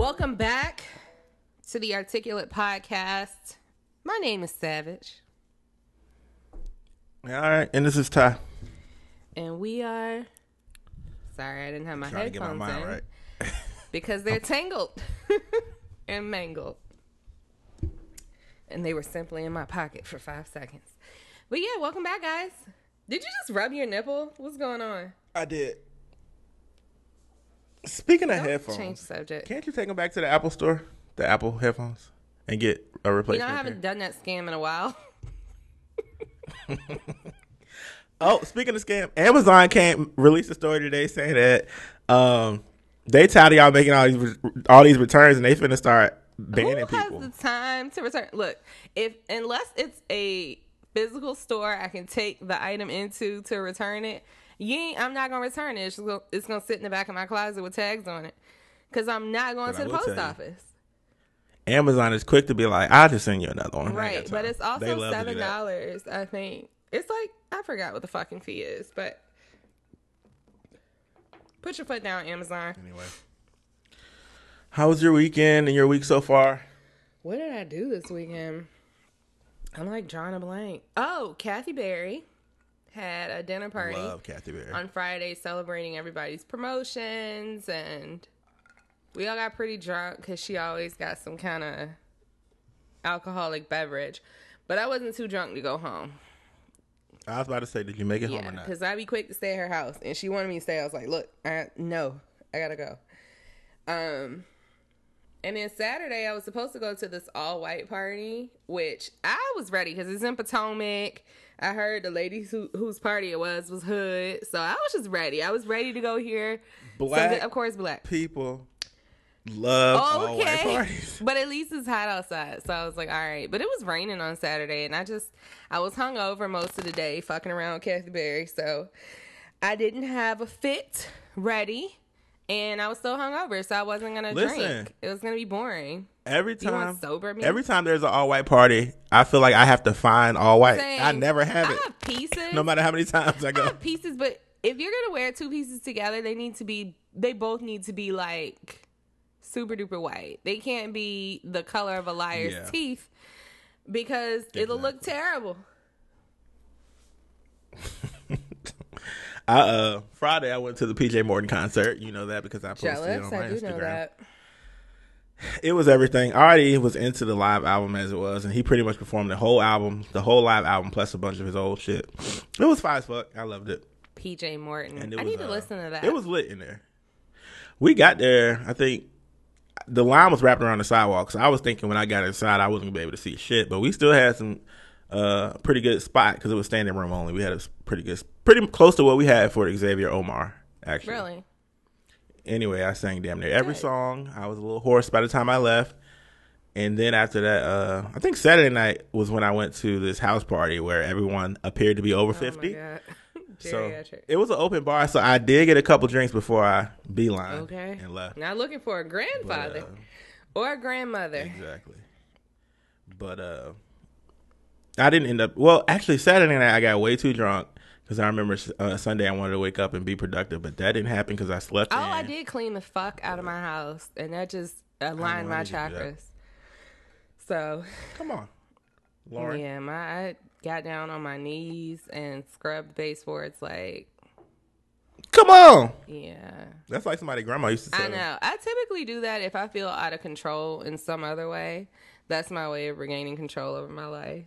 Welcome back to the Articulate Podcast. My name is Savage, All right, and this is Ty. and we are. Sorry, I didn't have my Trying to get my headphones mind in right. because they're tangled and mangled, and they were simply in my pocket for five seconds. But yeah, welcome back, guys. Did you just rub your nipple? What's going on? I did. Speaking of Don't headphones, change subject. can't you take them back to the Apple store, the Apple headphones, and get a replacement? You know, I haven't pair? done that scam in a while. Oh, speaking of scam, Amazon came released a story today saying that um, they tired of y'all making all these all these returns, and they finna start banning Who people. has the time to return? Look, if unless it's a physical store I can take the item into to return it, you I'm not gonna return it. It's, just gonna, it's gonna sit in the back of my closet with tags on it because I'm not going But to the post office. Amazon is quick to be like, "I'll just send you another one." I ain't got Right, but it's also love to do seven dollars. I think it's like I forgot what the fucking fee is, but put your foot down, Amazon. Anyway, how was your weekend and your week so far? What did I do this weekend? I'm like drawing a blank. Oh, Kathy Berry had a dinner party Love Kathy Berry. on Friday celebrating everybody's promotions and we all got pretty drunk because she always got some kind of alcoholic beverage. But I wasn't too drunk to go home. I was about to say, did you make it home or not? because I'd be quick to stay at her house, and she wanted me to stay. I was like, "Look, I, no, I gotta go." Um, and then Saturday, I was supposed to go to this all white party, which I was ready because it's in Potomac. I heard the lady who, whose party it was was hood, so I was just ready. I was ready to go here. Black of course, black. people love all white parties. but at least it's hot outside, so I was like, all right. But it was raining on Saturday, and I just I was hungover most of the day, fucking around with Kathy Berry, so I didn't have a fit ready, and I was still hungover, so I wasn't gonna Listen. drink. It was gonna be boring. Every time, sober me? every time there's an all white party, I feel like I have to find all white. Same. I never have I it, have pieces. no matter how many times I I go. have pieces, but if you're gonna wear two pieces together, they need to be. They both need to be like super duper white. They can't be the color of a liar's Yeah. teeth because it'll look terrible. I uh Friday I went to the PJ Morton concert. You know that because I posted it on my I do Instagram. know that. It was everything. I already was into the live album as it was, and he pretty much performed the whole album, the whole live album, plus a bunch of his old shit. It was fine as fuck. I loved it. PJ Morton. I was, need to uh, listen to that. It was lit in there. We got there. I think the line was wrapped around the sidewalk, so I was thinking when I got inside I wasn't gonna be able to see shit. But we still had some uh pretty good spot because it was standing room only. We had a pretty good, pretty close to what we had for Xavier Omar. Actually, really. Anyway, I sang damn near every Good. song. I was a little hoarse by the time I left. And then after that, uh, I think Saturday night was when I went to this house party where everyone appeared to be over Oh 50. God. So it was an open bar, so I did get a couple drinks before I beeline Okay. and left. Now looking for a But, grandfather uh, or a grandmother. exactly. But uh, I didn't end up. Well, actually, Saturday night I got way too drunk because I remember uh, Sunday I wanted to wake up and be productive, but that didn't happen because I slept. Oh, in. I did clean the fuck out of my house, and that just aligned my did you do that? chakras. So Come on, Lauren. Yeah, my I got down on my knees and scrubbed baseboards like Come on. yeah. That's like somebody grandma used to say. I know. I typically do that if I feel out of control in some other way. That's my way of regaining control over my life.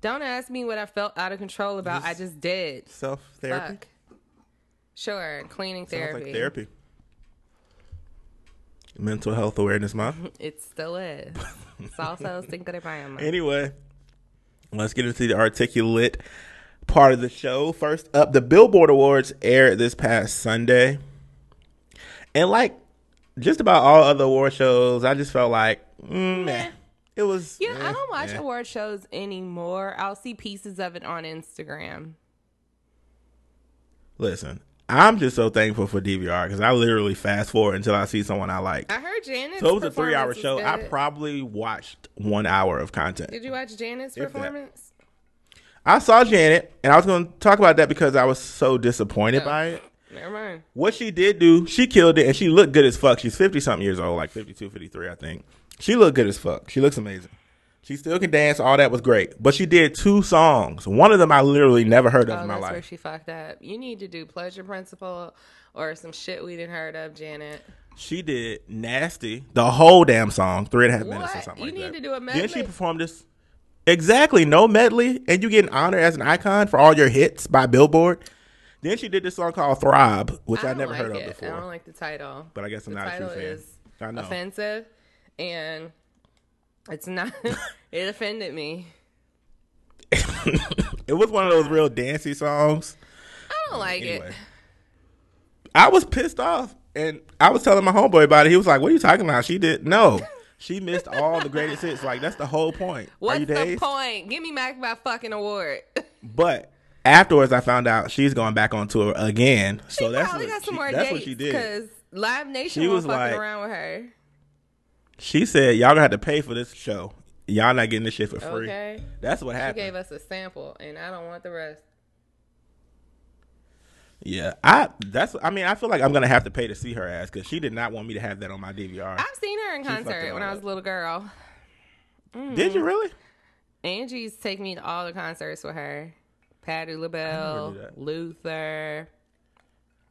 Don't ask me what I felt out of control about. I just did. Self therapy. Sure, cleaning therapy. like therapy. Mental Health Awareness Month. It still is. It's also Cinco de Mayo. Anyway, let's get into the articulate part of the show. First up, the Billboard Awards aired this past Sunday. And like just about all other award shows, I just felt like, mm, meh. It was. You know, I eh, don't watch eh. award shows anymore. I'll see pieces of it on Instagram. Listen, I'm just so thankful for DVR because I literally fast forward until I see someone I like. I heard Janet's. So it was a three hour performance was show. I probably watched one hour of content. Did you watch Janet's If that. performance? I saw Janet, and I was going to talk about that because I was so disappointed Oh. by it. Never mind. What she did do, she killed it, and she looked good as fuck. She's 50 something years old, like 52, 53, I think. She looked good as fuck. She looks amazing. She still can dance. All that was great. But she did two songs. One of them I literally never heard of Oh, in my that's where she fucked up. You need to do Pleasure Principle or some shit we didn't heard of, Janet. She did Nasty, the whole damn song, three and a half minutes or something You like need that. to do a Didn't she medley. perform this? Exactly, no medley, and you get an honor as an icon for all your hits by Billboard. Then she did this song called Throb, which I, don't never like heard it. of before. I don't like the title. but I guess I'm the not a true fan. I offensive, and it's not. it offended me. it was one of those real dancey songs. I don't like Anyway, it. I was pissed off, and I was telling my homeboy about it. He was like, "What are you talking about?" She did no. She missed all the greatest hits. Like that's the whole point. Are What's you the dazed? point? Give me back my fucking award. But afterwards, I found out she's going back on tour again. So she that's probably what got some she, more that's dates what she did. because Live Nation She was was fucking like- around with her. She said, "Y'all gonna have to pay for this show. Y'all not getting this shit for free." Okay, That's what happened. she gave us a sample, and I don't want the rest. yeah, I. That's. I mean, I feel like I'm gonna have to pay to see her ass because she did not want me to have that on my DVR. I've seen her in concert when I was a little girl. Mm-hmm. Did you really? Angie's taking me to all the concerts with her. Patti LaBelle. Luther,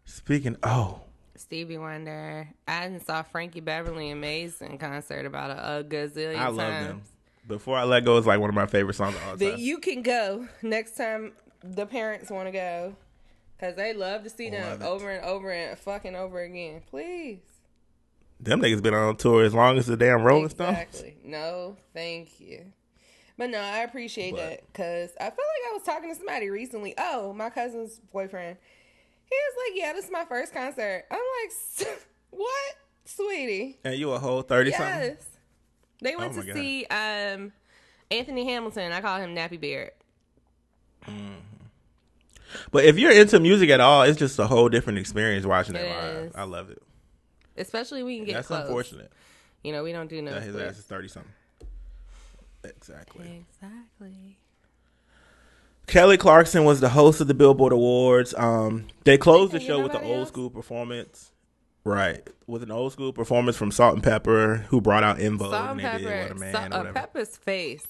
Speaking. Oh, Stevie Wonder. I didn't saw Frankie Beverly and Maze in concert about a, a gazillion I times. love them. Before I let go is like one of my favorite songs of all time. you can go next time the parents want to go. Because they love to see them Love it. over and over and fucking over again. Please. Them niggas been on tour as long as the damn Rolling Stones. Exactly. No, thank you. But no, I appreciate But- that because I feel like I was talking to somebody recently. Oh, my cousin's boyfriend. He was like, "Yeah, this is my first concert." I'm like, "What, sweetie?" And you a whole thirty something. Yes. They went Oh to God. see um, Anthony Hamilton. I call him Nappy Beard. But if you're into music at all, it's just a whole different experience watching it It live. is. I love it. Especially we can get That's close. unfortunate You know, we don't do no. that his ass is thirty something. Exactly. Exactly. Kelly Clarkson was the host of the Billboard Awards. Um, they closed the show with an old else? school performance. Right, with an old school performance from Salt-N-Pepa, who brought out En Vogue Salt and and they did What pepper. Sa- uh. Pepa's face.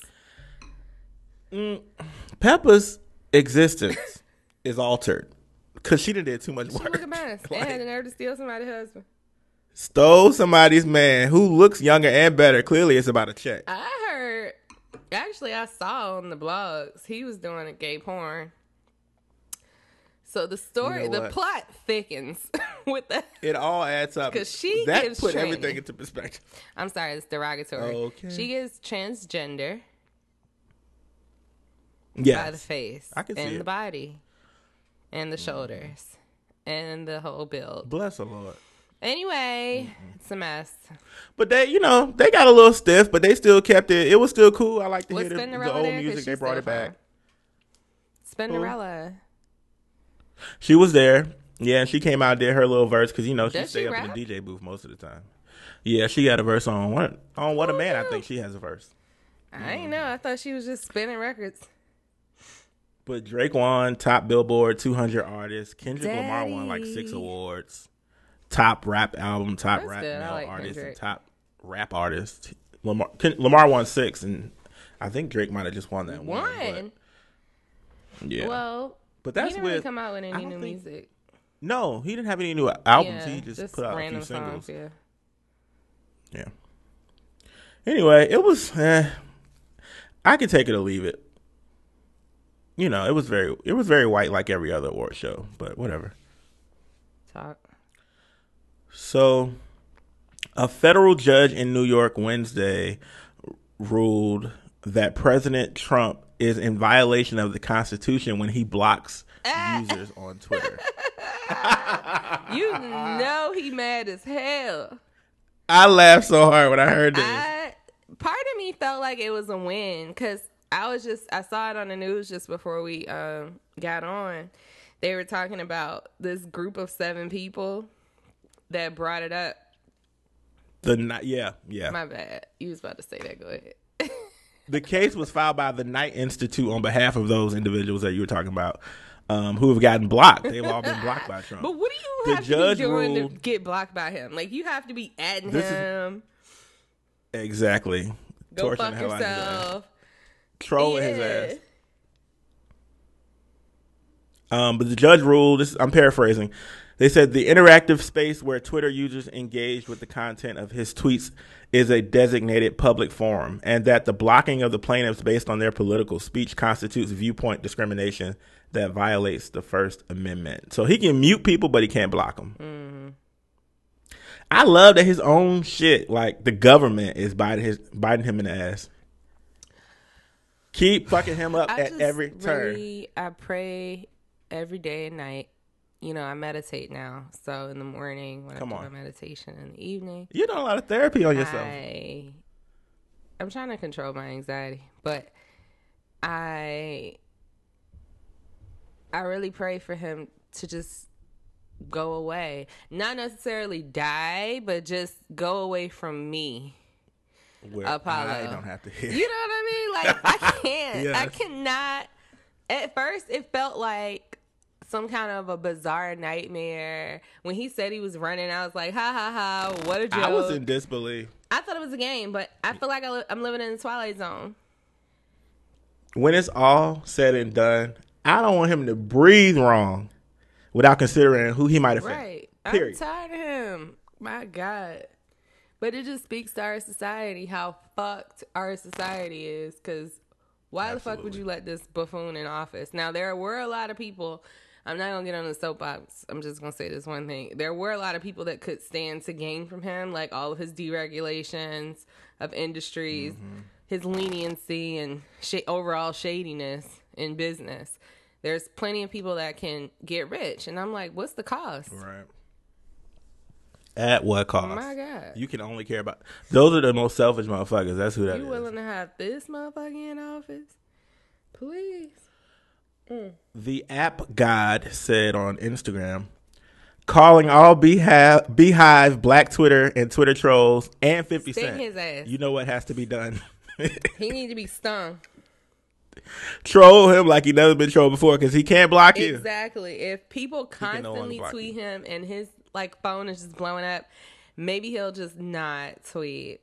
Pepa's existence is altered because she done did too much She work. look a mess. Like, and had the nerve to steal somebody's husband. stole somebody's man who looks younger and better. Clearly, it's about a check. I. Actually, I saw on the blogs he was doing a gay porn. So the story, You know the plot thickens with the. It all adds up because she that gives put training. everything into perspective. I'm sorry, it's derogatory. Okay. She is transgender by the face, I can see and the body, and the mm. shoulders, and the whole build. bless the Lord. Anyway, mm-hmm. it's a mess. But they, you know, they got a little stiff, but they still kept it. It was still cool. I like to hear the, the old there? music. They brought it back. Spinderella. She was there. Yeah, and she came out did her little verse because you know she Does stay she up in the DJ booth most of the time. Yeah, she got a verse on what on what a man. I think she has a verse. I ain't know. I thought she was just spinning records. But Drake won top Billboard 200 artist. Kendrick Lamar won like six awards. Top rap album, top That's rap good. Male like artist, and top rap artist. Lamar Lamar won six, and I think Drake might have just won that one. One. but- yeah, Well, but he that's didn't really with come out with any new think- music. no, he didn't have any new albums. yeah, he just, put out a few random singles. songs. Yeah. Yeah. Anyway, it was. Eh, I could take it or leave it. You know, it was very, it was very white like every other award show, but whatever. Talk. So, a federal judge in New York Wednesday ruled that President Trump is in violation of the Constitution when he blocks users on Twitter. You know he mad as hell. I laughed so hard when I heard this. I part of me felt like it was a win because I was just I saw it on the news just before we um, got on. They were talking about this group of seven people that brought it up. the night, yeah, yeah. My bad. You was about to say that. Go ahead. the case was filed by the Knight Institute on behalf of those individuals that you were talking about. um, who have gotten blocked. They've all been blocked by Trump. But what do you The have to judge be doing to ruled- get blocked by him? Like you have to be adding This is- him. exactly. Go fuck the hell out of his ass. yourself. Trolling his ass. Um, but the judge ruled. This I'm paraphrasing. They said the interactive space where Twitter users engaged with the content of his tweets is a designated public forum, and that the blocking of the plaintiffs based on their political speech constitutes viewpoint discrimination that violates the First Amendment. So he can mute people, but he can't block them. I love that his own shit, like the government, is biting his biting him in the ass. Keep fucking him up I at every turn. really, I pray every day and night. You know, I meditate now. So in the morning when Come I do on. my meditation in the evening, You're doing a lot of therapy on yourself. I I'm trying to control my anxiety, but I I really pray for him to just go away. Not necessarily die, but just go away from me. Where Apollo. I don't have to hear. You know what I mean? Like I can't. I cannot. At first, it felt like some kind of a bizarre nightmare. When he said he was running, I was like, "Ha ha ha! What a joke!" I was in disbelief. I thought it was a game, but I feel like I li- I'm living in the twilight zone. When it's all said and done, I don't want him to breathe wrong without considering who he might offend. Right? Period. I'm tired of him. My God. But it just speaks to our society how fucked our society is. Because why the fuck would you let this buffoon in office? Now there were a lot of people. I'm not gonna get on the soapbox. I'm just gonna say this one thing. There were a lot of people that could stand to gain from him, like all of his deregulations of industries, Mm-hmm. his leniency, and sh- overall shadiness in business. There's plenty of people that can get rich, and I'm like, what's the cost? Right. At what cost? Oh my God. You can only care about those are the most selfish motherfuckers. That's who that is. You willing to have this motherfucker in office? Please. The app god said on Instagram, calling all BeyHive, BeyHive, Black Twitter, and Twitter trolls and 50 Sting Cent. his ass. You know what has to be done. He need to be stung. Troll him like he never been trolled before because he can't block you. Exactly. If people can no constantly tweet you. him and his like phone is just blowing up, maybe he'll just not tweet.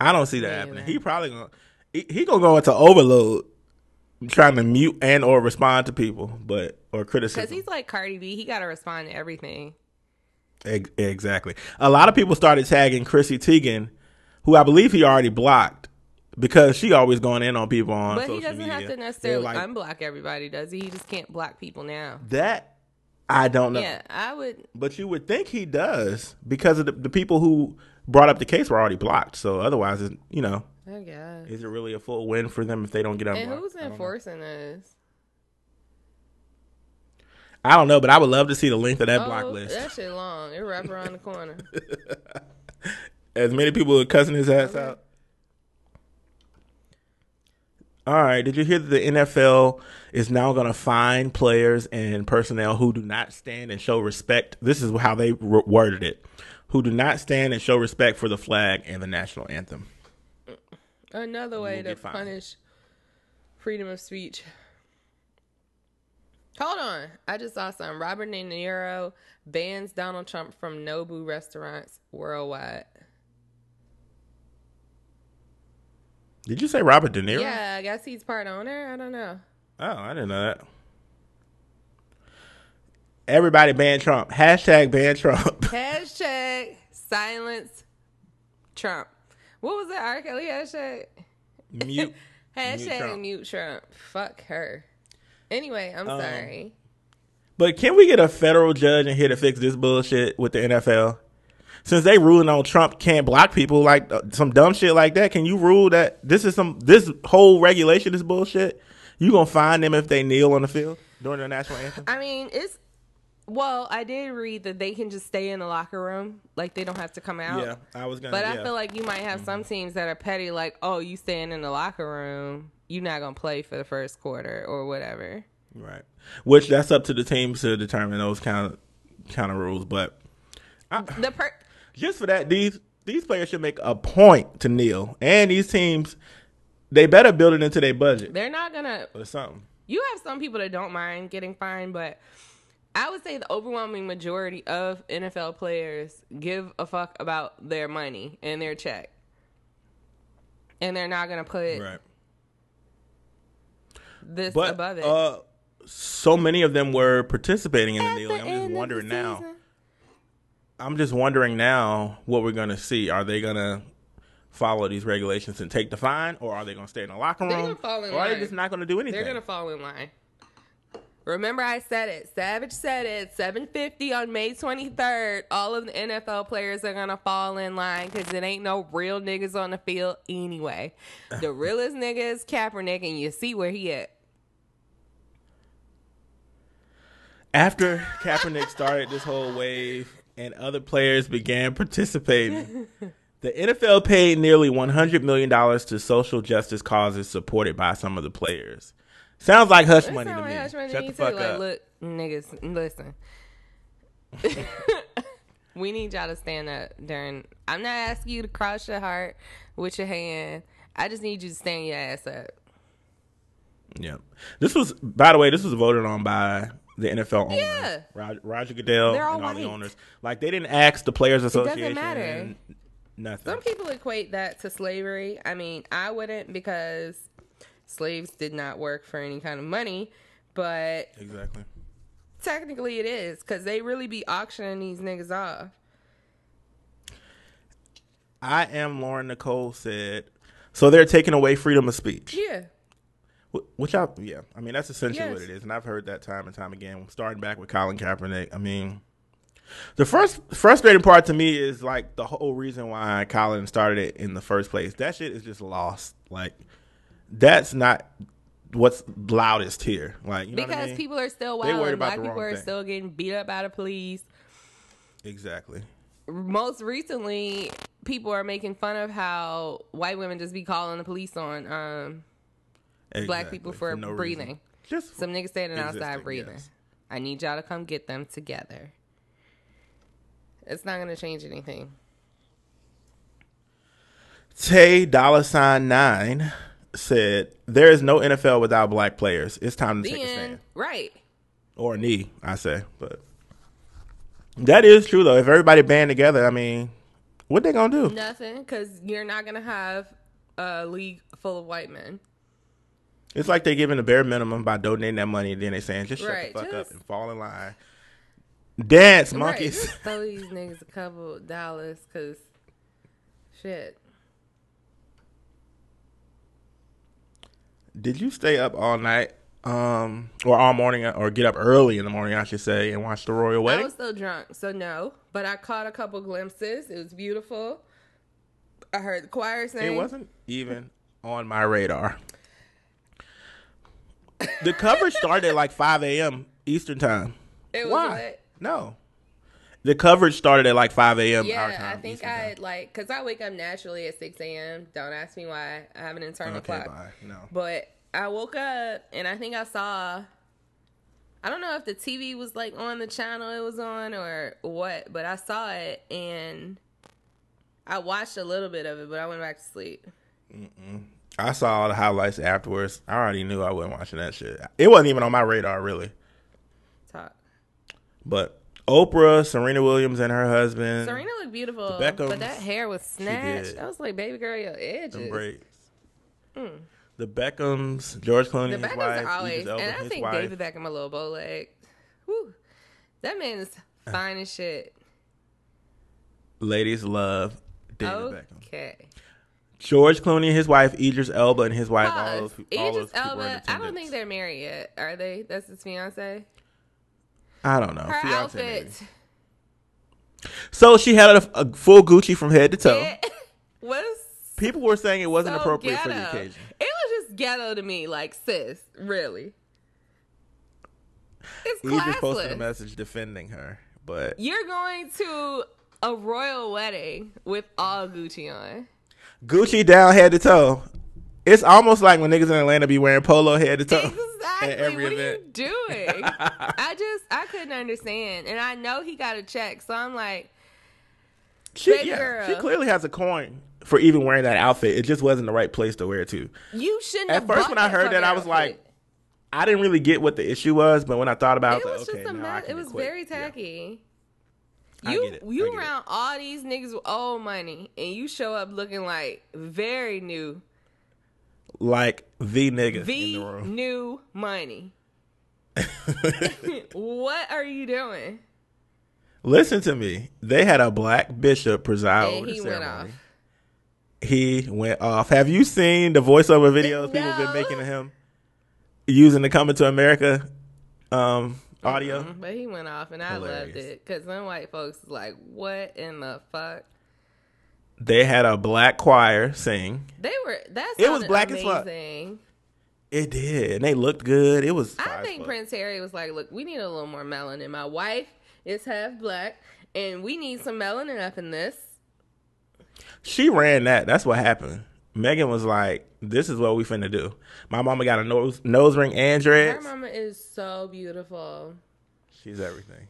I don't see that happening. He probably gonna he, he gonna go into overload, trying to mute and or respond to people, but or criticism. Because he's like Cardi B. He got to respond to everything. Exactly. A lot of people started tagging Chrissy Teigen, who I believe he already blocked because she always going in on people on But he doesn't media. have to necessarily like, unblock everybody, does he? He just can't block people now. that. I don't know. Yeah, I would. But you would think he does because of the, the people who brought up the case were already blocked. So otherwise, you know, I guess. is it really a full win for them if they don't get unblocked? And who's I don't know. enforcing this? I don't know, but I would love to see the length of that block Oh, list. that shit long. It wrap around the corner. As many people are cussing his ass Okay. out. All right. Did you hear that the NFL is now going to fine players and personnel who do not stand and show respect? This is how they worded it: who do not stand and show respect for the flag and the national anthem. Another way to punish freedom of speech. Hold on. I just saw something. Robert De Niro bans Donald Trump from Nobu restaurants worldwide. Did you say Robert De Niro? Yeah, I guess he's part owner. I don't know. Oh, I didn't know that. Everybody ban Trump. Hashtag ban Trump. Hashtag silence Trump. What was that R. Kelly hashtag? Mute. Hashtag Trump. mute Trump. Fuck her. Anyway, I'm Um, sorry. But can we get a federal judge in here to fix this bullshit with the NFL? Since they ruling on Trump can't block people like uh, some dumb shit like that, can you rule that this is some this whole regulation is bullshit? You gonna find them if they kneel on the field during the national anthem? I mean, it's well, I did read that they can just stay in the locker room, like they don't have to come out. Yeah, I was gonna. But yeah. I feel like you might have some mm-hmm. teams that are petty, like, oh, you staying in the locker room, you're not gonna play for the first quarter or whatever. right, which that's up to the teams to determine those kind of kind of rules. But The per just for that, these these players should make a point to kneel, and these teams they better build it into their budget they're not gonna or something. You have some people that don't mind getting fined, but I would say the overwhelming majority of NFL players give a fuck about their money and their check. And they're not going to put Right. this But above it. uh, so many of them were participating in the At the I'm just wondering now. I'm just wondering now what we're gonna see. Are they gonna follow these regulations and take the fine, or are they gonna stay in the locker room? They're gonna fall in or are they just not gonna do anything? They're gonna fall in line. Remember, I said it. Savage said it. 750 on May 23rd. All of the NFL players are gonna fall in line because it ain't no real niggas on the field anyway. The realest nigga is Kaepernick, and you see where he at. After Kaepernick started this whole wave and other players began participating, the NFL paid nearly $100 million to social justice causes supported by some of the players. Sounds like hush money to me. Hush Money Shut the fuck to like, up. look, niggas, listen. we need y'all to stand up during. I'm not asking you to cross your heart with your hand. I just need you to stand your ass up. Yeah. This was, by the way, this was voted on by the NFL owner, Yeah. Roger, Roger Goodell, all and all the owners. Like they didn't ask the Players association. doesn't Association. matter. Nothing. Some people equate that to slavery. I mean, I wouldn't because slaves did not work for any kind of money, but exactly. technically it is because they really be auctioning these niggas off. I am Lauren Nicole said. So they're taking away freedom of speech. Yeah. Which I, yeah, I mean that's essentially what it is, and I've heard that time and time again. Starting back with Colin Kaepernick, I mean, the first frustrating part to me is like the whole reason why Colin started it in the first place. That shit is just lost. Like, that's not what's loudest here. Like, you Because I mean? people are still They wild. about Black people are thing. still getting beat up by the police. exactly. Most recently, people are making fun of how white women just be calling the police on um, black people for, no breathing. reason. Just Some niggas standing outside breathing. yes. I need y'all to come get them together. It's not going to change anything. Tay Dollar Sign Nine said, "There is no NFL without black players. It's time to The take a stand." Right. or a knee, I say. But that is true though. If everybody band together, I mean, what they gonna do? Nothing, because you're not to have a league full of white men. It's like they're giving the bare minimum by donating that money, and then they saying, "Just shut Right, the fuck just- up and fall in line." Dance, Right. monkeys. Just throw these niggas a couple dollars, because shit. Did you stay up all night, um, or all morning, or get up early in the morning, I should say, and watch the royal wedding? I was still drunk, so no. But I caught a couple glimpses. It was beautiful. I heard the choir sing. It wasn't even on my radar. The coverage started at like 5 a.m. Eastern time. It was Why? what? No. The coverage started at like 5 a.m. Yeah. I think I like because I wake up naturally at six a.m. Don't ask me why. I have an internal Okay, clock. bye. No. But I woke up and I think I saw. I don't know if the TV was like on the channel it was on or what, but I saw it and I watched a little bit of it, but I went back to sleep. I saw all the highlights afterwards. I already knew I wasn't watching that shit. It wasn't even on my radar, really. Talk. But Oprah, Serena Williams, and her husband, Serena looked beautiful, but that hair was snatched. I was like, baby girl, your edges. braids. Mm. The Beckhams, George Clooney, The his Beckhams wife, are always, and I think wife. David Beckham a little bow leg. Whew. That man is ah. fine as shit. Ladies love David Beckham. Okay. George Clooney, and his wife, Idris Elba, and his wife. All those, all those Idris in Elba, I don't think they're married yet. Are they? That's his fiance. I don't know. Her Fiance, maybe. outfit So she had a, a full Gucci from head to toe. it was People were saying it wasn't so appropriate for the occasion. It was just ghetto to me, like sis, really. It's Idris posted a message defending her, but You're going to a royal wedding with all Gucci on. Gucci down head to toe. It's almost like when niggas in Atlanta be wearing polo head to toe Exactly. what event. are you doing? I just I couldn't understand, and I know he got a check, so I'm like, She, yeah, girl. she clearly has a coin for even wearing that outfit. It just wasn't the right place to wear it to. you shouldn't. At first, when I heard that, I was like. I didn't really get what the issue was, but when I thought about It it, was like, just okay, a now I mess. can It was quit. very tacky. I You get it. I you get it. around all these niggas with old money, and you show up looking like very new, Like the nigga in the the room. new money. what are you doing? Listen to me. They had a black bishop preside over the he went off. He went off. Have you seen the voiceover videos people have been making of him using the "Coming to America" um, audio? Mm, But he went off, and I loved it because them white folks like, "What in the fuck?" They had a black choir sing. They were. that's It was black as fuck. amazing. It did, and they looked good. It was. I think. Prince Harry was like, "Look, we need a little more melanin. My wife is half black, and we need some melanin up in this." She ran that. That's what happened. Meghan was like, "This is what we finna do." My mama got a nose nose ring and Her dreads. mama is so beautiful, She's everything.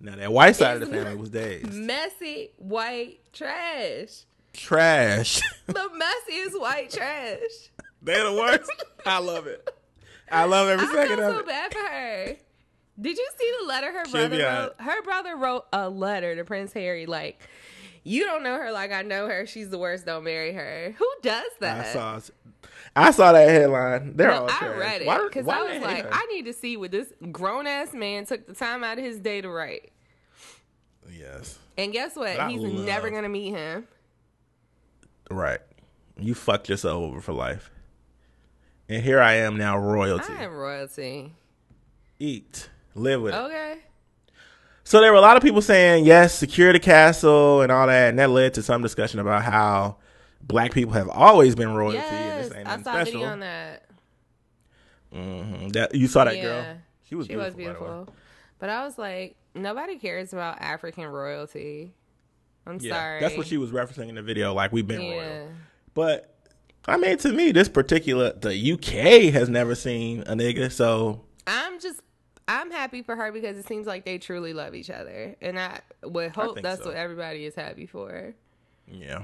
Now that white side of the family was dazed. messy white trash. Trash. The messiest white trash. They're the worst. I love it. I love every I second feel of so it. bad for her. Did you see the letter her brother wrote? Her brother wrote a letter to Prince Harry like, "You don't know her like I know her. She's the worst. Don't marry her." Who does that? I saw. I saw that headline. They're No, all I read Why- it because I was like, her? I need to see what this grown ass man took the time out of his day to write. yes, And guess what? But He's love- never gonna meet him. right. You fucked yourself over for life. And here I am now, royalty. I am royalty. Eat, live with it. Okay. So there were a lot of people saying yes, secure the castle and all that, and that led to some discussion about how black people have always been royalty, and Yes, ain't I saw a video on that. hmm That you saw that yeah, girl? She was she beautiful. was by the way. beautiful. But I was like, nobody cares about African royalty. I'm Yeah, sorry. that's what she was referencing in the video. Like we've been Yeah. royal, but I mean, to me, this particular the UK has never seen a nigga, so I'm just I'm happy for her because it seems like they truly love each other, and I would hope think that's so. what everybody is happy for. yeah.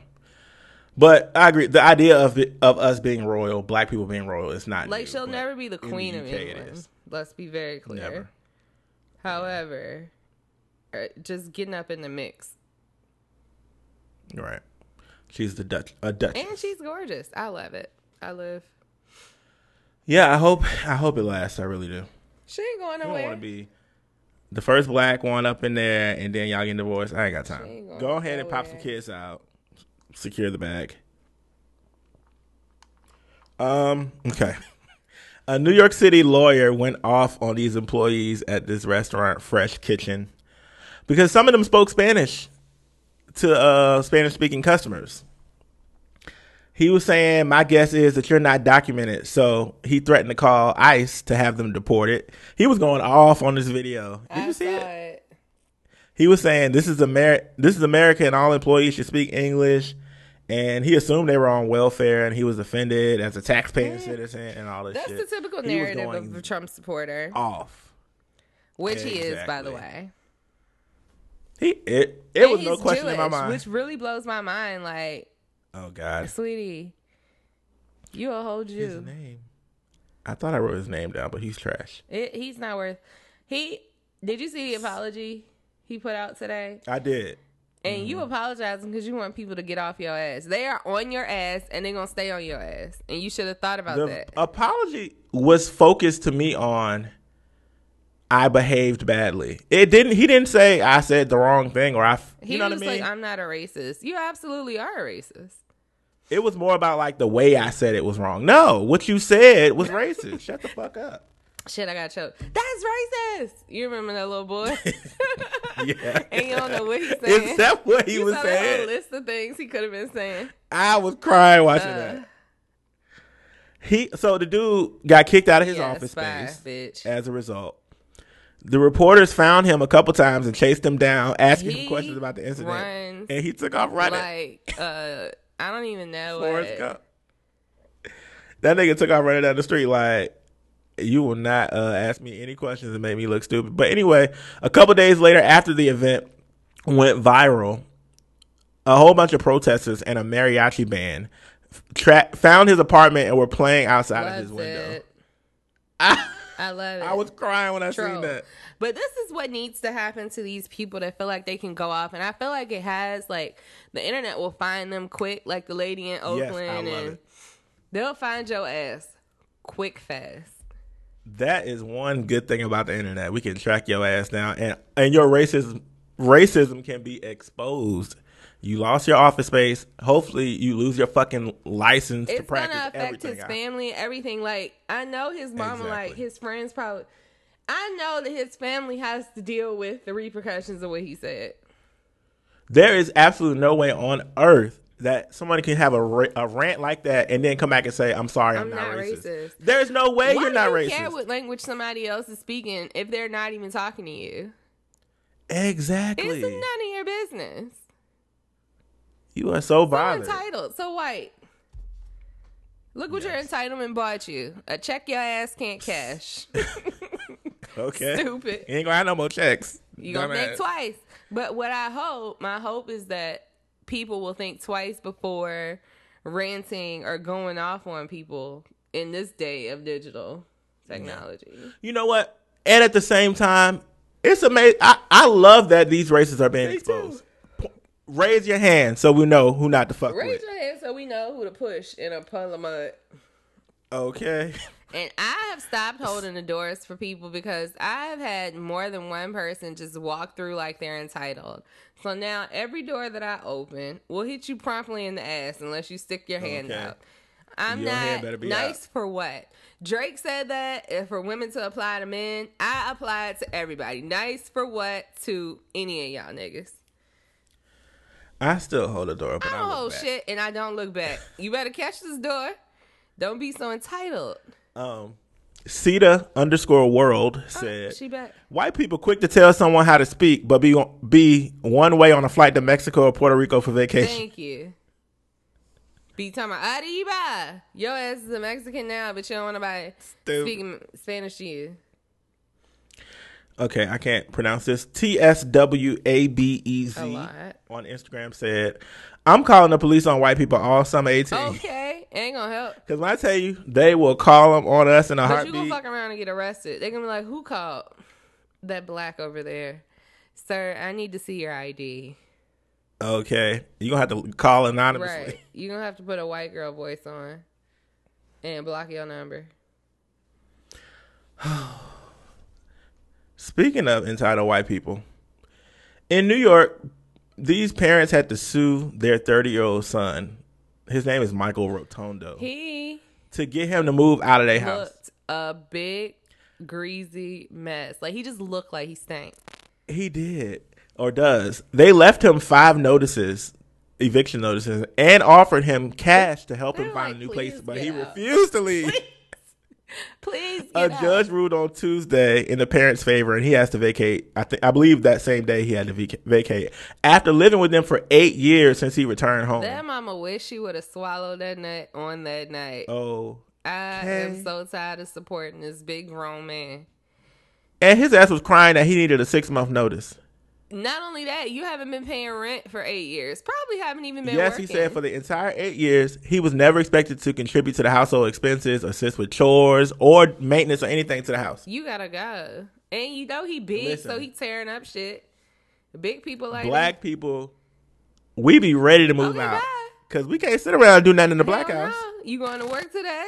But I agree. The idea of it, of us being royal, black people being royal, is not Like new, she'll never be the queen the of England. Let's be very clear. Never. However, uh, just getting up in the mix, Right. She's the Dutch, a Dutch. and she's gorgeous. I love it. I live. Yeah, I hope I hope it lasts. I really do. She ain't going I nowhere. want to be the first black one up in there, and then y'all getting divorced. I ain't got time. ain't Go ahead and pop some kids out. Secure the bag. Um. Okay. A New York City lawyer went off on these employees at this restaurant, Fresh Kitchen, because some of them spoke Spanish to uh, Spanish-speaking customers. He was saying, "My guess is that you're not documented," so he threatened to call ICE to have them deported. He was going off on this video. Did I you see it? it. He was saying, "This is Amer- This is America, and all employees should speak English." And he assumed they were on welfare, and he was offended as a taxpaying citizen and all this shit. That's shit. the typical He narrative of a Trump supporter, off. which he is, by the way. He it it And was no question in my mind. which really blows my mind. Like, oh God, sweetie, you a whole Jew. his name. I thought I wrote his name down, but he's trash. It, he's not worth. He did you see the apology he put out today? I did. And Mm-hmm. you apologizing because you want people to get off your ass. They are on your ass and they're gonna stay on your ass. And you should have thought about The that. apology was focused to me on I behaved badly. It didn't. He didn't say I said the wrong thing or I. You he know was what I mean? like, I'm not a racist. You absolutely are a racist. It was more about like the way I said it was wrong. No, what you said was racist. Shut the fuck up. Shit, I got choked. That's racist. You remember that little boy? Yeah. and you don't know what he's saying. Is that what he you was saw that saying? list of things he could have been saying. I was crying watching Uh, that. He so the dude got kicked out of his Yeah, office spy, space bitch. as a result. The reporters found him a couple times and chased him down, asking He him questions about the incident, and he took off running. Like, uh, I don't even know. Forrest. Gump. That nigga took off running down the street like you will not uh, ask me any questions and make me look stupid. But anyway, a couple days later, after the event went viral, a whole bunch of protesters and a mariachi band tra- found his apartment and were playing outside of his window. I, I love it. I was crying when I Troll. seen that. But this is what needs to happen to these people that feel like they can go off, and I feel like it has. Like the internet will find them quick, like the lady in Oakland, love and it. they'll find your ass quick, fast. That is one good thing about the internet. We can track your ass down, and and your racism racism can be exposed. You lost your office space. Hopefully, you lose your fucking license to It's practice gonna affect his out. family, everything. Like I know his mama, like his friends, probably. I know that his family has to deal with the repercussions of what he said. There is absolutely no way on earth that somebody can have a, ra- a rant like that and then come back and say, "I'm sorry, I'm, I'm not, not racist. racist. There's no way Why you're not do you racist. care what language somebody else is speaking if they're not even talking to you? exactly. It's none of your business. You are so So entitled, so white. Look what Yes. your entitlement bought you. A check your ass can't cash. Okay. Stupid. You ain't gonna have no more checks. You gonna think twice. But what I hope, my hope is that people will think twice before ranting or going off on people in this day of digital technology. You know what? And at the same time, it's amazing. I, I love that these races are being Me exposed. P- Raise your hand so we know who not to fuck Raise with. your hand so we know who to push in a puddle of mud. Okay. And I have stopped holding the doors for people because I have had more than one person just walk through like they're entitled. So now every door that I open will hit you promptly in the ass unless you stick your hand Okay. out. I'm Your not be nice out. for what? Drake said that if for women to apply to men, I apply it to everybody. Nice for what to any of y'all niggas. I still hold the door open. I don't look hold back. shit and I don't look back. You better catch this door. Don't be so entitled. Um, Sita underscore world Oh, said, she back. "White people quick to tell someone how to speak, but be be one way on a flight to Mexico or Puerto Rico for vacation." Thank you. Be talking about Arriba. Your ass is a Mexican now, but you don't want nobody Stupid. speaking Spanish to you. Okay, I can't pronounce this. T S W A B E Z on Instagram said, "I'm calling the police on white people all summer 18." Okay, ain't gonna help. Because when I tell you, they will call them on us in a heartbeat. But you gonna fuck around and get arrested. They gonna be like, "Who called that black over there, sir? I need to see your ID." okay, you gonna have to call anonymously. Right? You gonna have to put a white girl voice on and block your number. Speaking of entitled white people, in New York, these parents had to sue their 30 year old son. His name is Michael Rotondo He to get him to move out of their house. a big greasy mess. Like he just looked like he stank. He did or does. They left him five notices, eviction notices, and offered him cash to help him They're find like, a new place, but he out." refused to leave. Please, A judge ruled on Tuesday in the parents' favor, and he has to vacate. I think I believe that same day he had to vac- vacate after living with them for eight years since he returned home. That mama wish she would have swallowed that nut on that night. Oh, I okay. am so tired of supporting this big grown man. and his ass was crying that he needed a six month notice. Not only that, you haven't been paying rent for eight years. Probably haven't even been yes, working. he said for the entire eight years he was never expected to contribute to the household expenses, assist with chores, or maintenance or anything to the house. you gotta go. And you know he big, so he tearing up shit. Big people like Black people, we be ready to move out because we can't sit around and do nothing in the Hell black house. no. You going to work today?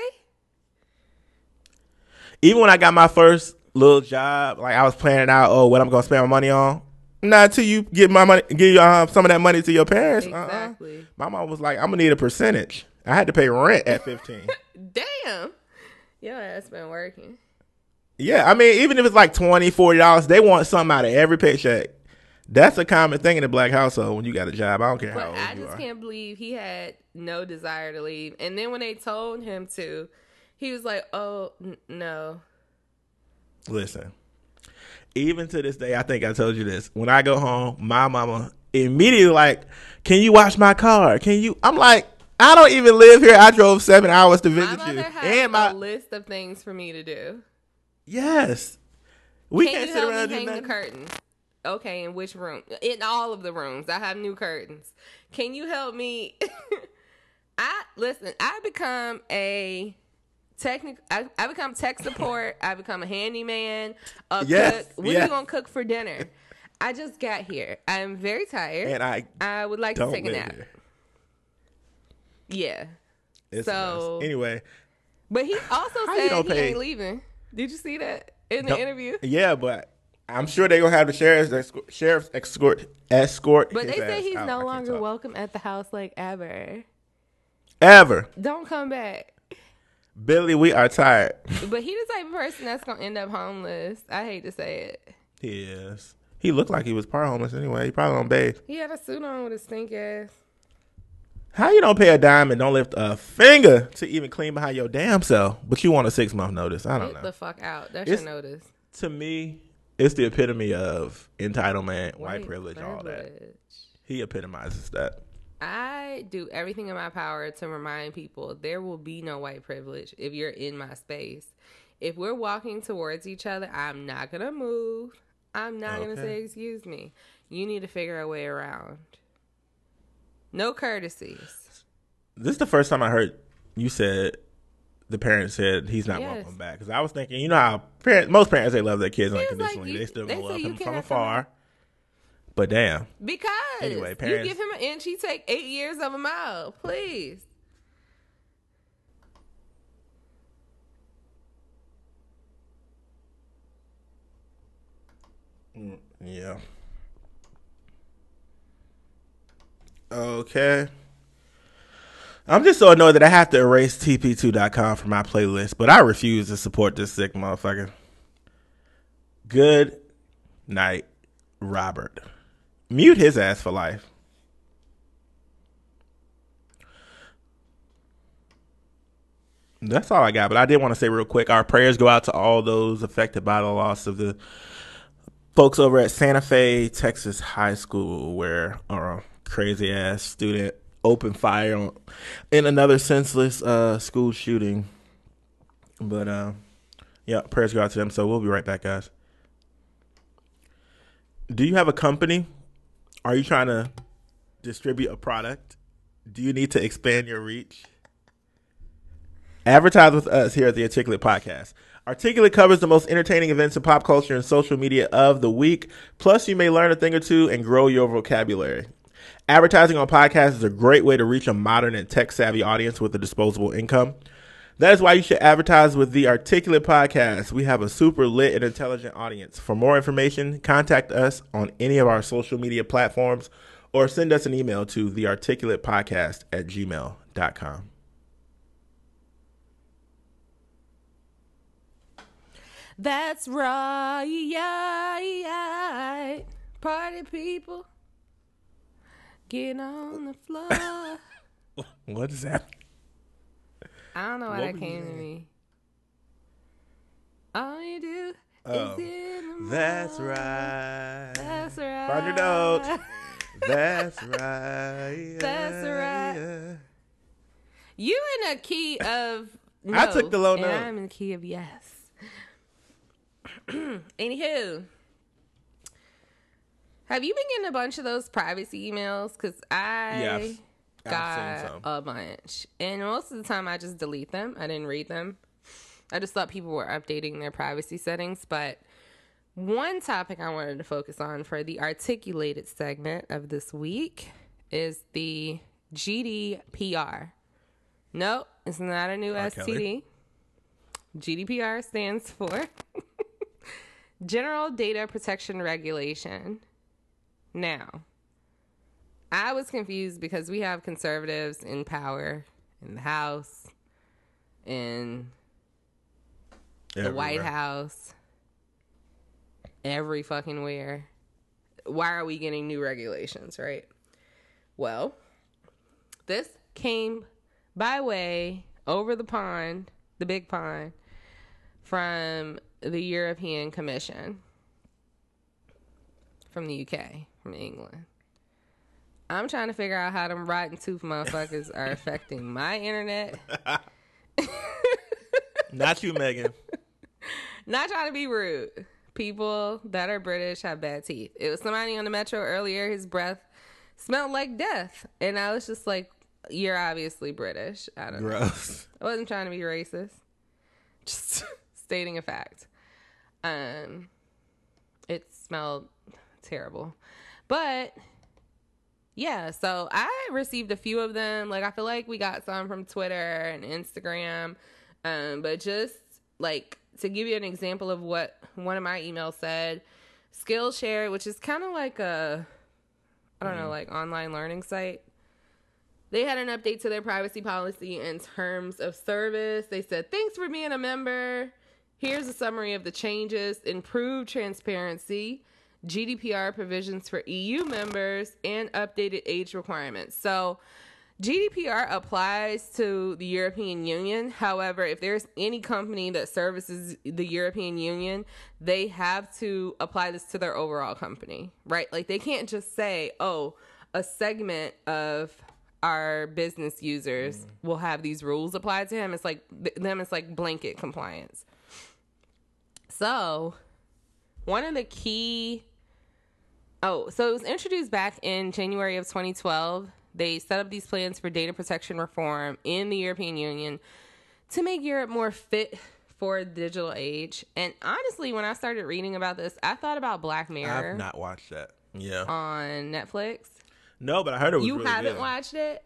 even when I got my first little job, like I was planning out, oh, what I'm gonna spend my money on. Not until you give my money, give uh, some of that money to your parents. Uh-uh. Exactly. My mom was like, I'm gonna need a percentage. I had to pay rent at 15. Damn. Your ass has been working. yeah, I mean, even if it's like 20 dollars, they want something out of every paycheck. That's a common thing in the black household when you got a job. I don't care how But old I just can't believe he had no desire to leave. And then when they told him to, he was like, "Oh n- no." Listen, even to this day, I think I told you this. When I go home, my mama immediately like, "Can you wash my car? Can you?" I'm like, "I don't even live here. I drove seven hours to visit you." And my list of things for me to do. yes, we Can can't sit around and do hang the nothing. curtains? Okay, in which room? In all of the rooms. I have new curtains. Can you help me? I listen. I become a technic. I, I become tech support. I become a handyman. A Yes, cook. What are you gonna cook for dinner? I just got here. I'm very tired. And I I would like to take a nap. here. Yeah, It's So- mess. anyway, but he also said he pay- ain't leaving. Did you see that in the Don't- interview? Yeah, but I'm sure they gonna have the sheriff's escort, sheriff's escort escort. But they say he's out. No longer talk. welcome at the house like ever. ever. Don't come back. Billy, we are tired. But he the type of person that's gonna end up homeless. I hate to say it. He is. He looked like he was part homeless anyway. He probably don't bathe. He had a suit on with a stink ass. How you don't pay a dime and don't lift a finger to even clean behind your damn self, but you want a six month notice? I don't Get know. the fuck out. That's It's- your notice. to me, it's the epitome of entitlement, white, privilege, all that. He epitomizes that. I do everything in my power to remind people there will be no white privilege if you're in my space. If we're walking towards each other, I'm not gonna move. I'm not gonna say excuse me. You need to figure a way around. No courtesies. This is the first time I heard you said the parents said he's not Yes. welcome back. Because I was thinking, you know how parents, most parents they love their kids was like, unconditionally. you- they still they love him from cannot come afar. But damn, Because Anyway, you give him an inch, he take eight years of a mile. Please. Mm, yeah. Okay. I'm just so annoyed that I have to erase TP2.com from my playlist, but I refuse to support this sick motherfucker. Good night, Robert. Mute his ass for life. That's all I got, but I did want to say real quick our prayers go out to all those affected by the loss of the folks over at Santa Fe, Texas High School, where a crazy ass student opened fire on, in another senseless uh, school shooting. But uh, yeah, prayers go out to them. So we'll be right back, guys. Do you have a company? Are you trying to distribute a product? Do you need to expand your reach? Advertise with us here at the Articulate Podcast. Articulate covers the most entertaining events in pop culture and social media of the week. Plus, you may learn a thing or two and grow your vocabulary. Advertising on podcasts is a great way to reach a modern and tech savvy audience with a disposable income. That is why you should advertise with the Articulate Podcast. We have a super lit and intelligent audience. For more information, contact us on any of our social media platforms or send us an email to thearticulatepodcast at gmail.com. That's right. Party people. Get on the floor. What is that? I don't know why What that came to me. All you do Oh, is um, in the That's right. That's right. Find your notes. That's right. That's right. You in a key of no, I took the low and note. I'm in the key of yes. Anywho, have you been getting a bunch of those privacy emails? Because I Yeah, I've- I've seen got a bunch, and most of the time I just delete them. I didn't read them. I just thought people were updating their privacy settings, but. One topic I wanted to focus on for the articulated segment of this week is the GDPR. Nope, it's not a new R. STD. Kelly. GDPR stands for General Data Protection Regulation. Now, I was confused because we have conservatives in power in the House, in the White House, every fucking where. Why are we getting new regulations, right? Well, this came by way over the pond, the big pond, from the European Commission from the UK, from England. I'm trying to figure out how them rotten tooth motherfuckers are affecting my internet. Not you, Meghan. Not trying to be rude. People that are British have bad teeth. It was somebody on the metro earlier, his breath smelled like death. And I was just like, You're obviously British. I don't know. Gross. I wasn't trying to be racist. Just stating a fact. Um, it smelled terrible, but yeah. So I received a few of them. Like I feel like we got some from Twitter and Instagram, um, but just like to give you an example of what one of my emails said, Skillshare, which is kind of like a, I don't know, like online learning site. They had an update to their privacy policy in terms of service. They said, thanks for being a member. Here's a summary of the changes improved transparency, GDPR provisions for EU members, and updated age requirements. So, GDPR applies to the European Union. However, if there's any company that services the European Union, they have to apply this to their overall company, right? Like they can't just say, oh, a segment of our business users mm-hmm. will have these rules applied to him. It's like them, it's like blanket compliance. So, one of the key Oh, so it was introduced back in January of 2012. They set up these plans for data protection reform in the European Union to make Europe more fit for the digital age. And honestly, when I started reading about this, I thought about Black Mirror I've not watched that. Yeah. on Netflix. no, but I heard it was You really haven't good. watched it?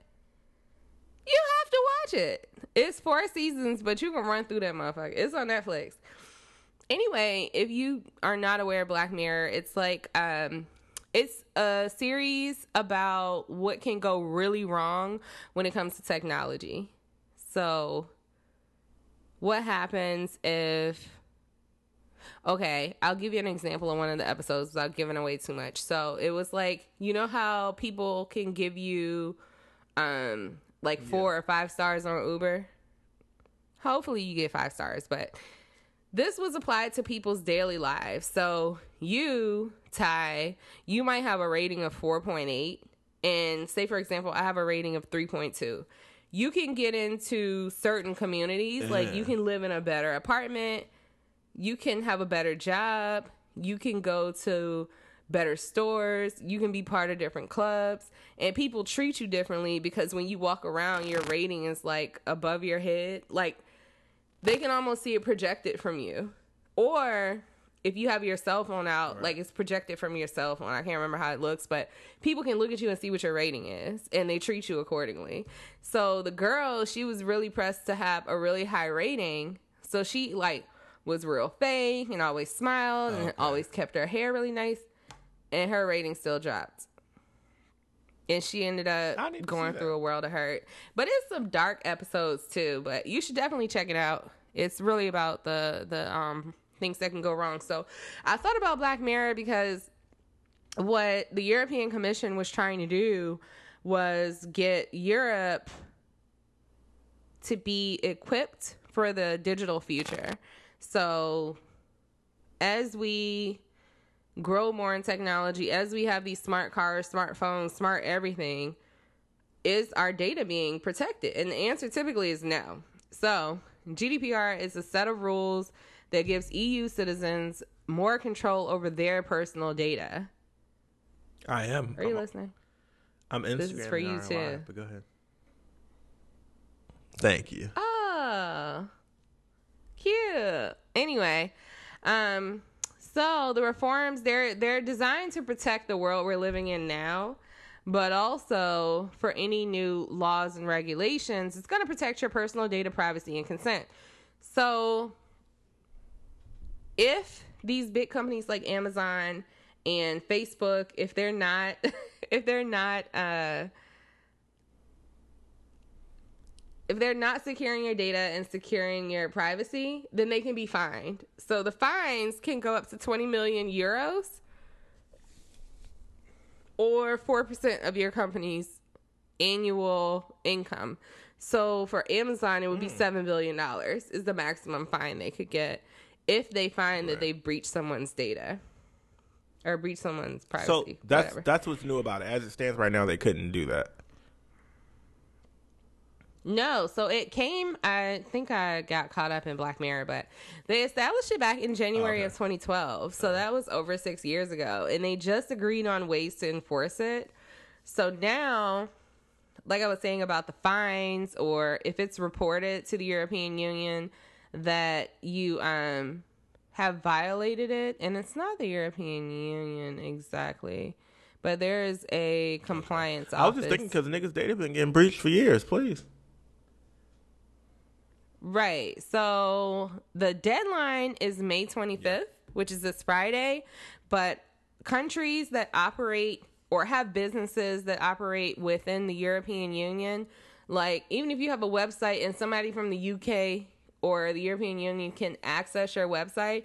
You have to watch it. It's four seasons, but you can run through that motherfucker. It's on Netflix. Anyway, if you are not aware of Black Mirror, it's like um it's a series about what can go really wrong when it comes to technology. So what happens if Okay, I'll give you an example of one of the episodes without giving away too much. So it was like, you know how people can give you um like four or five stars on Uber? Hopefully you get five stars, but this was applied to people's daily lives. So you, Ty, you might have a rating of 4.8 and say for example, I have a rating of 3.2. You can get into certain communities, like you can live in a better apartment, you can have a better job, you can go to better stores, you can be part of different clubs, and people treat you differently because when you walk around, your rating is like above your head. Like they can almost see it projected from you. Or if you have your cell phone out, like it's projected from your cell phone. I can't remember how it looks, but people can look at you and see what your rating is and they treat you accordingly. So the girl, she was really pressed to have a really high rating. So she like was real fake and always smiled and always kept her hair really nice and her rating still dropped. And she ended up going through a world of hurt. But it's some dark episodes too, but you should definitely check it out. It's really about the the um things that can go wrong. So I thought about Black Mirror because what the European Commission was trying to do was get Europe to be equipped for the digital future. So as we grow more in technology, as we have these smart cars, smartphones, smart everything, is our data being protected? And the answer typically is no. So, GDPR is a set of rules that gives EU citizens more control over their personal data. I am. Are you I'm, listening? I'm Instagram. This is for you, too. But go ahead. Thank you. Oh, cute. Anyway, um, so the reforms they're they're designed to protect the world we're living in now, but also for any new laws and regulations, it's going to protect your personal data privacy and consent. So, if these big companies like Amazon and Facebook, if they're not, if they're not, uh, if they're not securing your data and securing your privacy, then they can be fined. So the fines can go up to 20 million euros or 4% of your company's annual income. So for Amazon, it would be hmm. $7 billion is the maximum fine they could get if they find that they breached someone's data or breached someone's privacy. So that's whatever. that's what's new about it. As it stands right now, they couldn't do that. No, so it came. I think I got caught up in Black Mirror, but they established it back in January Okay. of 2012. So that was over six years ago, and they just agreed on ways to enforce it. So now, like I was saying about the fines, or if it's reported to the European Union, that you um have violated it, and it's not the European Union exactly, but there is a compliance. I was just thinking because niggas' data have been getting breached for years. Please. Right. So the deadline is May 25th, yeah. which is this Friday. But countries that operate or have businesses that operate within the European Union, like even if you have a website and somebody from the UK or the European Union can access your website,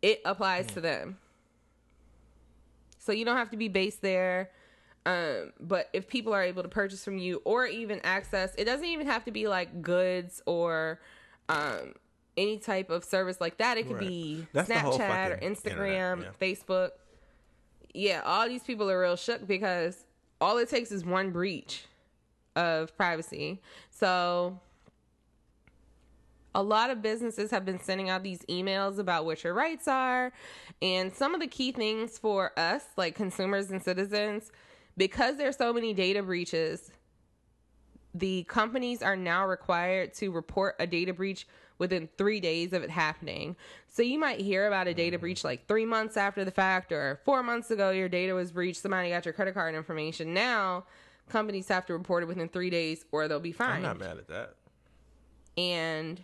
it applies mm. to them. So you don't have to be based there. Um, but if people are able to purchase from you or even access, it doesn't even have to be like goods or um, any type of service like that. It could right. be That's Snapchat or Instagram, yeah. Facebook. Yeah, all these people are real shook because all it takes is one breach of privacy. So a lot of businesses have been sending out these emails about what your rights are and some of the key things for us like consumers and citizens because there's so many data breaches the companies are now required to report a data breach within three days of it happening. So you might hear about a data breach like three months after the fact, or four months ago, your data was breached, somebody got your credit card information. Now, companies have to report it within three days or they'll be fined. I'm not mad at that. And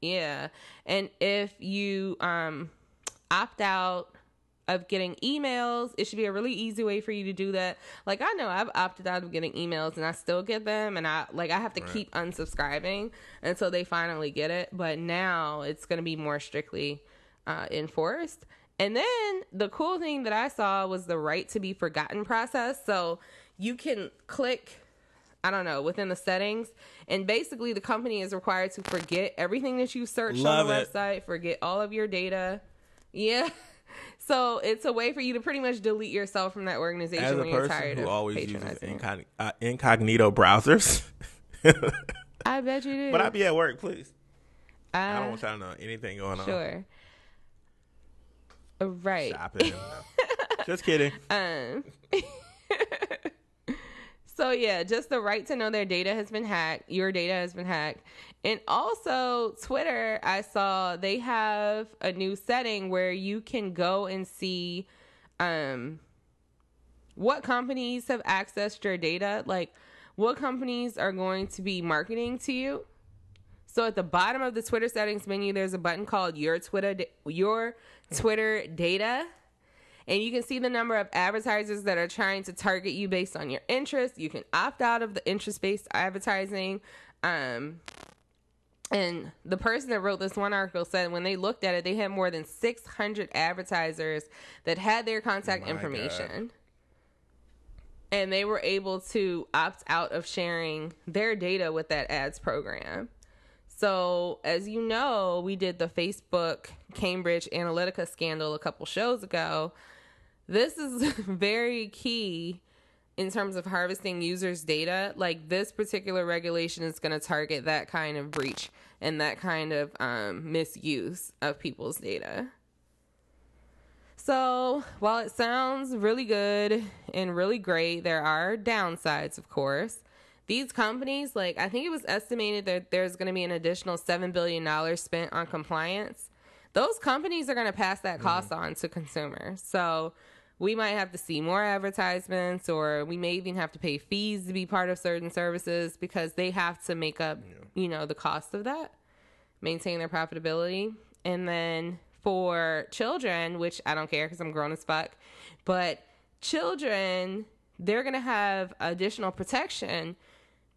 yeah, and if you um, opt out of getting emails. It should be a really easy way for you to do that. Like I know I've opted out of getting emails and I still get them and I like I have to right. keep unsubscribing until they finally get it. But now it's going to be more strictly uh, enforced. And then the cool thing that I saw was the right to be forgotten process. So you can click I don't know, within the settings. And basically, the company is required to forget everything that you searched Love on the it. website, forget all of your data. Yeah. So it's a way for you to pretty much delete yourself from that organization As a when you're tired who of always uses uh, incognito browsers. I bet you do. But I'd be at work, please. Uh, I don't want y'all to know anything going on. Sure. Right. Shopping. Just kidding. Um. So yeah, just the right to know their data has been hacked. Your data has been hacked. And also Twitter, I saw they have a new setting where you can go and see um what companies have accessed your data, like what companies are going to be marketing to you. So at the bottom of the Twitter settings menu there's a button called your Twitter your Twitter data and you can see the number of advertisers that are trying to target you based on your interest. You can opt out of the interest based advertising. Um, and the person that wrote this one article said when they looked at it, they had more than 600 advertisers that had their contact information. God. And they were able to opt out of sharing their data with that ads program. So, as you know, we did the Facebook Cambridge Analytica scandal a couple shows ago. This is very key in terms of harvesting users' data. Like this particular regulation is going to target that kind of breach and that kind of um, misuse of people's data. So, while it sounds really good and really great, there are downsides, of course. These companies, like, I think it was estimated that there's going to be an additional $7 billion spent on compliance. Those companies are going to pass that cost mm-hmm. on to consumers. So, we might have to see more advertisements or we may even have to pay fees to be part of certain services because they have to make up yeah. you know the cost of that maintain their profitability and then for children which i don't care because i'm grown as fuck but children they're going to have additional protection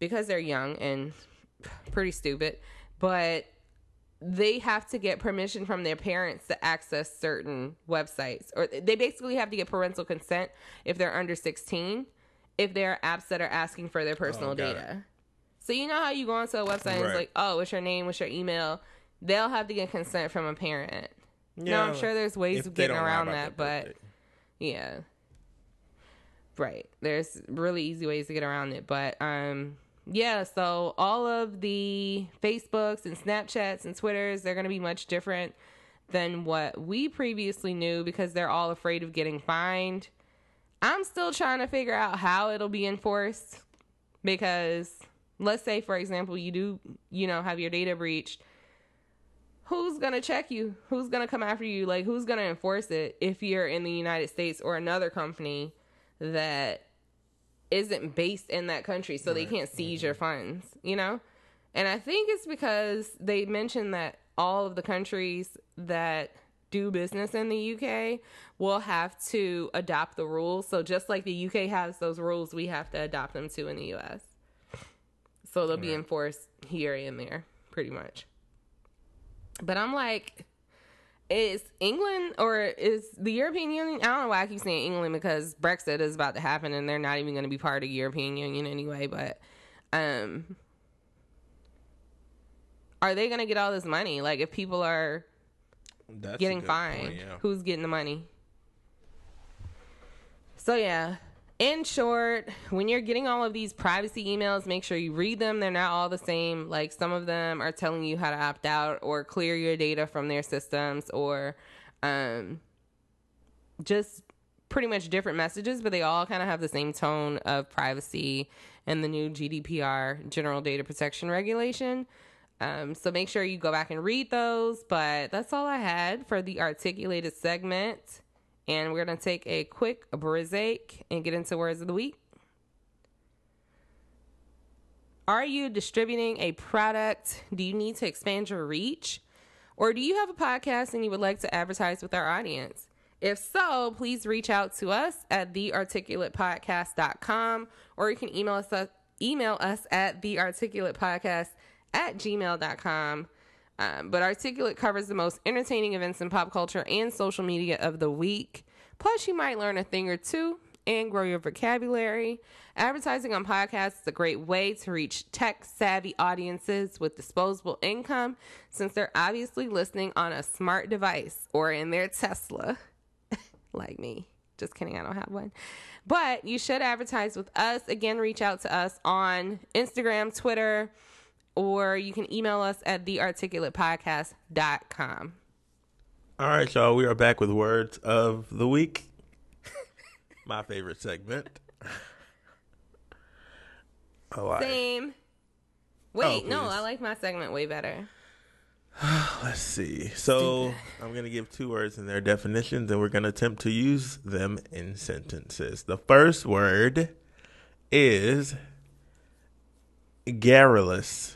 because they're young and pretty stupid but they have to get permission from their parents to access certain websites. Or they basically have to get parental consent if they're under 16 if there are apps that are asking for their personal oh, data. it. so you know how you go onto a website right. and it's like oh what's your name? What's your email? They'll have to get consent from a parent. Yeah, no i'm sure there's ways of getting around that but yeah. Right. There's really easy ways to get around it but um yeah, so all of the Facebooks and Snapchats and Twitters, they're going to be much different than what we previously knew because they're all afraid of getting fined. I'm still trying to figure out how it'll be enforced because let's say for example you do, you know, have your data breached. who's gonna check you? Who's gonna come after you? Like who's gonna enforce it if you're in the United States or another company that isn't based in that country, so they can't seize your mm-hmm. funds, you know? And I think it's because they mentioned that all of the countries that do business in the UK will have to adopt the rules. So just like the UK has those rules, we have to adopt them too in the US. So they'll be enforced here and there, pretty much. But I'm like, is England or is the European Union? I don't know why I keep saying England because Brexit is about to happen and they're not even going to be part of the European Union anyway. But um, are they going to get all this money? Like, if people are That's getting fined, yeah. who's getting the money? So yeah. In short, when you're getting all of these privacy emails, make sure you read them. They're not all the same. Like some of them are telling you how to opt out or clear your data from their systems or um just pretty much different messages, but they all kind of have the same tone of privacy and the new GDPR, General Data Protection Regulation. Um, so make sure you go back and read those. But that's all I had for the articulated segment. And we're going to take a quick break and get into words of the week. Are you distributing a product? Do you need to expand your reach? Or do you have a podcast and you would like to advertise with our audience? If so, please reach out to us at thearticulatepodcast.com or you can email us, email us at thearticulatepodcast at gmail.com. Um, but Articulate covers the most entertaining events in pop culture and social media of the week. Plus, you might learn a thing or two and grow your vocabulary. Advertising on podcasts is a great way to reach tech savvy audiences with disposable income since they're obviously listening on a smart device or in their Tesla, like me. Just kidding, I don't have one. But you should advertise with us. Again, reach out to us on Instagram, Twitter, or you can email us at thearticulatepodcast.com. All right, y'all. We are back with words of the week. My favorite segment. Oh, I, Same. Wait, Oh, no. I like my segment way better. let's see. So I'm gonna give two words and their definitions, and we're gonna attempt to use them in sentences. The first word is garrulous.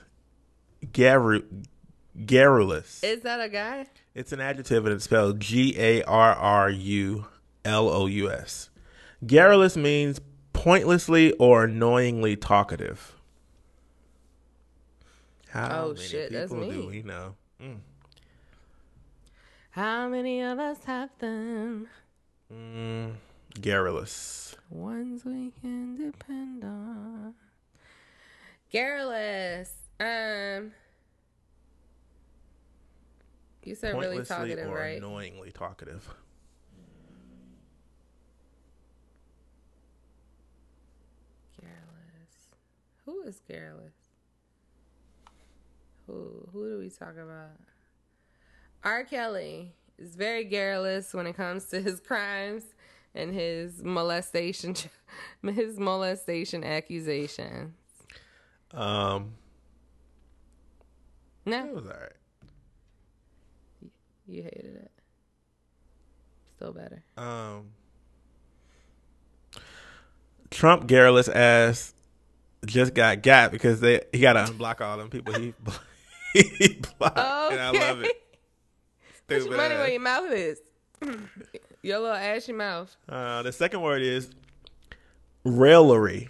Garru, garrulous. Is that a guy? It's an adjective and it's spelled G A R R U L O U S. Garrulous means pointlessly or annoyingly talkative. How Oh, many shit, that's people do me. we know? Mm. How many of us have them? Mm, garrulous. Ones we can depend on. Garrulous. Um. You said really talkative, or right? annoyingly talkative. Garrulous. Who is garrulous? Who who do we talk about? R. Kelly is very garrulous when it comes to his crimes and his molestation his molestation accusation. Um, it was all right. you hated it. Still better. Um, Trump garrulous ass just got got because they he got to unblock all them people he he blocked, and I love it. Put your money ass. where your mouth is. your little ashy mouth. Uh, the second word is raillery.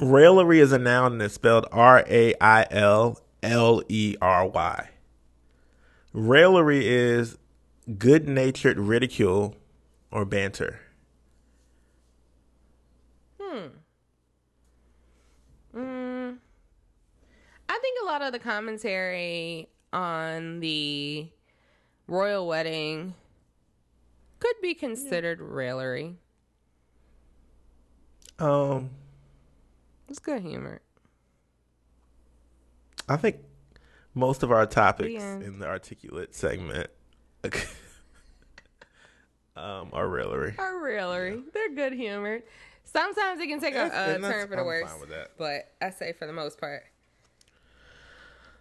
Raillery is a noun and it's spelled R A I L L E R Y. Raillery is good natured ridicule or banter. Hmm. Mm, I think a lot of the commentary on the royal wedding could be considered raillery. Um, It's good humor. I think most of our topics in the articulate segment um, are raillery. Or raillery. They're good humored. Sometimes it can take a, a turn for the I'm worse. fine with that. But I say for the most part.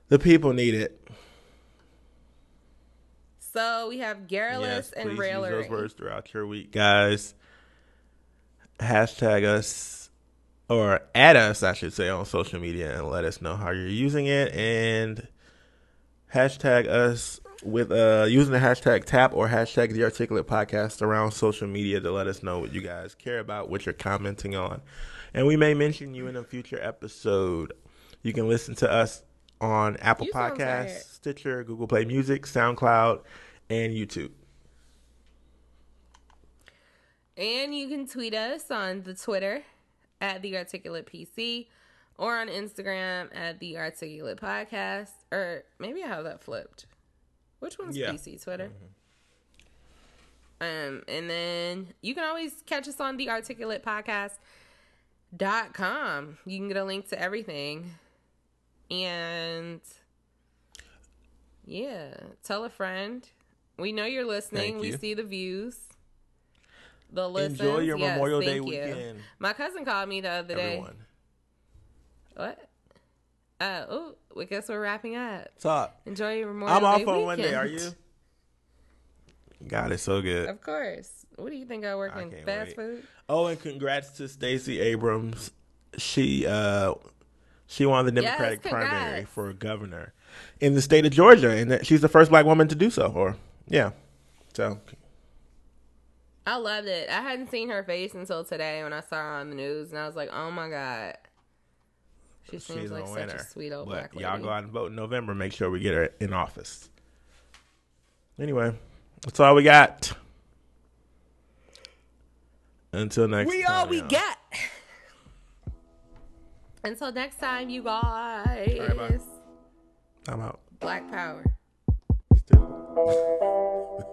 The people need it. So we have garrulous and please raillery. Use those words throughout your week, guys. Hashtag us or at us, I should say, on social media and let us know how you're using it and hashtag us with uh using the hashtag tap or hashtag the articulate podcast around social media to let us know what you guys care about, what you're commenting on. And we may mention you in a future episode. You can listen to us on Apple You. Podcasts, Stitcher, Google Play Music, SoundCloud, and YouTube. And you can tweet us on the Twitter at the Articulate PC or on Instagram at the Articulate Podcast. Or maybe I have that flipped. Which one's Yeah. PC? Twitter. Um, and then you can always catch us on the Articulate Podcast dot com. You can get a link to everything. And yeah, tell a friend. We know you're listening. Thank We see the views. The listens. Enjoy your Yes, Memorial Day you. weekend, My cousin called me the other day. everyone. What? Uh, oh, I guess we're wrapping up. Talk. Enjoy your Memorial I'm Day off on Monday. Are you? God, it's so good. Of course. What do you think I work I in fast wait. food? Oh, and congrats to Stacey Abrams. She uh she won the Democratic congrats. primary for governor in the state of Georgia, and that she's the first black woman to do so. Or yeah, so I loved it. I hadn't seen her face until today when I saw her on the news, and I was like, "Oh my god, she seems she's like a such winner. a sweet old but black lady." y'all go out and vote in November. Make sure we get her in office. Anyway, that's all we got. Until next we time. all we y'all. got. Until next time, you guys. right, bye. I'm out. Black power. Still.